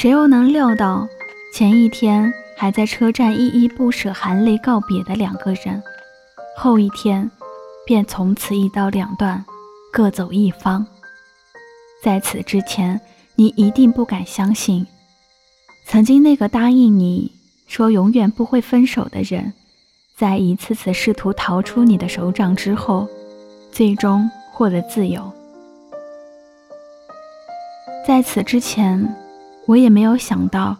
谁又能料到，前一天还在车站依依不舍、含泪告别的两个人，后一天便从此一刀两断，各走一方。在此之前，你一定不敢相信，曾经那个答应你说永远不会分手的人，在一次次试图逃出你的手掌之后，最终获得自由。在此之前，我也没有想到，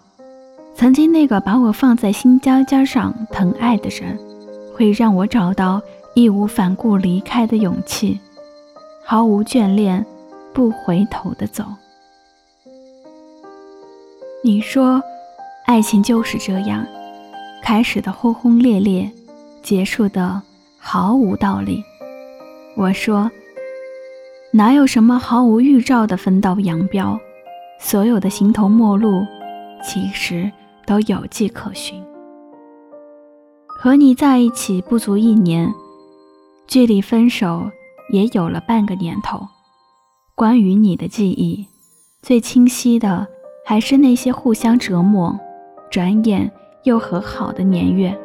曾经那个把我放在心尖尖上疼爱的人，会让我找到义无反顾离开的勇气，毫无眷恋，不回头的走。你说，爱情就是这样，开始的轰轰烈烈，结束的毫无道理。我说。哪有什么毫无预兆的分道扬镳？所有的形同陌路，其实都有迹可循。和你在一起不足一年，距离分手也有了半个年头。关于你的记忆，最清晰的还是那些互相折磨、转眼又和好的年月，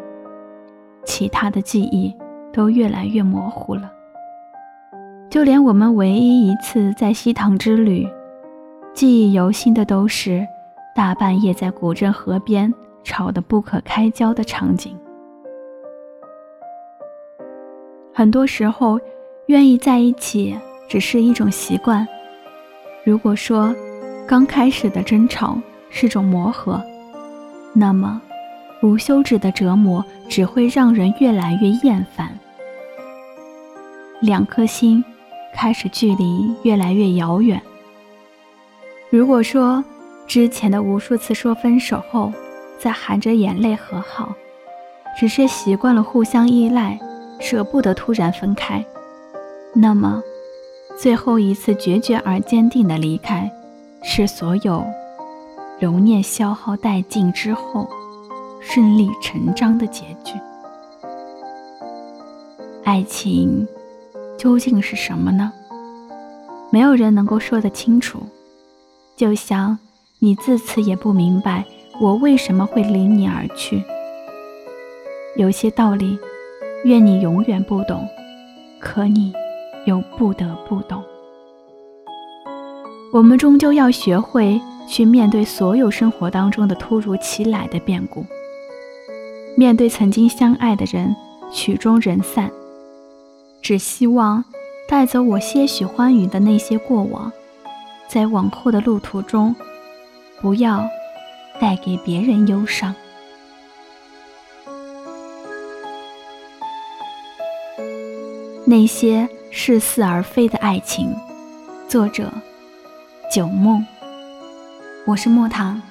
其他的记忆都越来越模糊了。就连我们唯一一次在西塘之旅，记忆犹新的都是大半夜在古镇河边吵得不可开交的场景。很多时候，愿意在一起只是一种习惯。如果说刚开始的争吵是种磨合，那么无休止的折磨只会让人越来越厌烦。两颗心。开始距离越来越遥远。如果说之前的无数次说分手后，再含着眼泪和好，只是习惯了互相依赖，舍不得突然分开，那么最后一次决绝而坚定的离开，是所有留念消耗殆尽之后顺理成章的结局。爱情。究竟是什么呢？没有人能够说得清楚。就像你自此也不明白我为什么会离你而去。有些道理，愿你永远不懂，可你又不得不懂。我们终究要学会去面对所有生活当中的突如其来的变故，面对曾经相爱的人曲终人散。只希望带走我些许欢愉的那些过往，在往后的路途中，不要带给别人忧伤。那些似是而非的爱情，作者：九梦。我是莫唐。